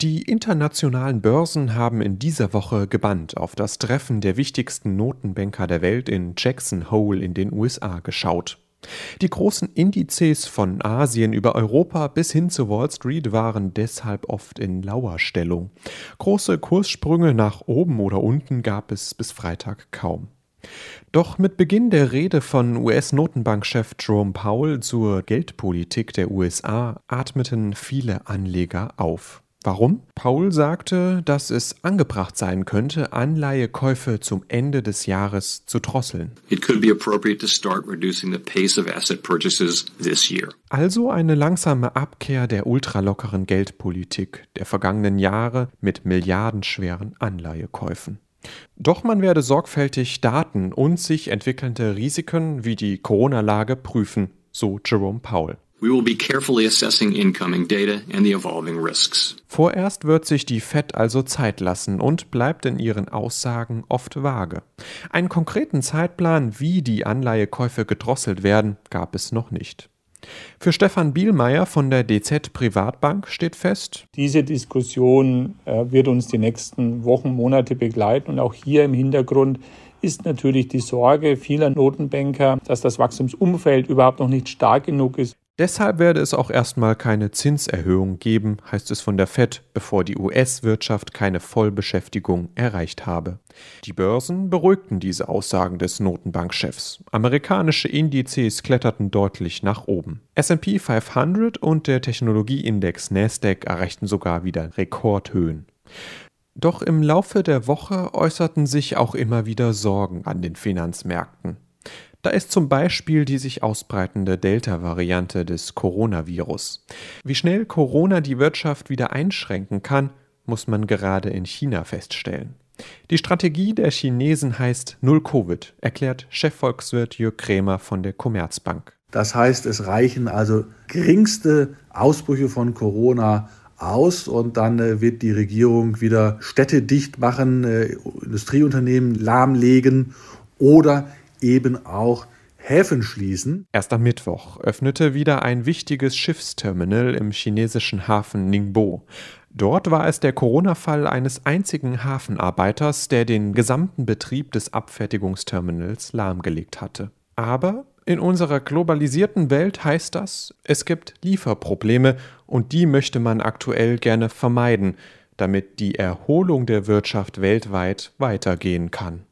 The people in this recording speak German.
Die internationalen Börsen haben in dieser Woche gebannt auf das Treffen der wichtigsten Notenbanker der Welt in Jackson Hole in den USA geschaut. Die großen Indizes von Asien über Europa bis hin zu Wall Street waren deshalb oft in Lauerstellung. Große Kurssprünge nach oben oder unten gab es bis Freitag kaum. Doch mit Beginn der Rede von US-Notenbankchef Jerome Powell zur Geldpolitik der USA atmeten viele Anleger auf. Warum? Paul sagte, dass es angebracht sein könnte, Anleihekäufe zum Ende des Jahres zu drosseln. Also eine langsame Abkehr der ultralockeren Geldpolitik der vergangenen Jahre mit milliardenschweren Anleihekäufen. Doch man werde sorgfältig Daten und sich entwickelnde Risiken wie die Corona-Lage prüfen, so Jerome Powell. We will be carefully assessing incoming data and the evolving risks. Vorerst wird sich die Fed also Zeit lassen und bleibt in ihren Aussagen oft vage. Einen konkreten Zeitplan, wie die Anleihekäufe gedrosselt werden, gab es noch nicht. Für Stefan Bielmeier von der DZ Privatbank steht fest, diese Diskussion äh, wird uns die nächsten Wochen, Monate begleiten und auch hier im Hintergrund ist natürlich die Sorge vieler Notenbanker, dass das Wachstumsumfeld überhaupt noch nicht stark genug ist, Deshalb werde es auch erstmal keine Zinserhöhung geben, heißt es von der Fed, bevor die US-Wirtschaft keine Vollbeschäftigung erreicht habe. Die Börsen beruhigten diese Aussagen des Notenbankchefs. Amerikanische Indizes kletterten deutlich nach oben. SP 500 und der Technologieindex Nasdaq erreichten sogar wieder Rekordhöhen. Doch im Laufe der Woche äußerten sich auch immer wieder Sorgen an den Finanzmärkten. Da ist zum Beispiel die sich ausbreitende Delta-Variante des Coronavirus. Wie schnell Corona die Wirtschaft wieder einschränken kann, muss man gerade in China feststellen. Die Strategie der Chinesen heißt Null Covid, erklärt Chefvolkswirt Jörg Krämer von der Commerzbank. Das heißt, es reichen also geringste Ausbrüche von Corona aus und dann äh, wird die Regierung wieder Städte dicht machen, äh, Industrieunternehmen lahmlegen oder eben auch Häfen schließen. Erst am Mittwoch öffnete wieder ein wichtiges Schiffsterminal im chinesischen Hafen Ningbo. Dort war es der Corona-Fall eines einzigen Hafenarbeiters, der den gesamten Betrieb des Abfertigungsterminals lahmgelegt hatte. Aber in unserer globalisierten Welt heißt das, es gibt Lieferprobleme und die möchte man aktuell gerne vermeiden, damit die Erholung der Wirtschaft weltweit weitergehen kann.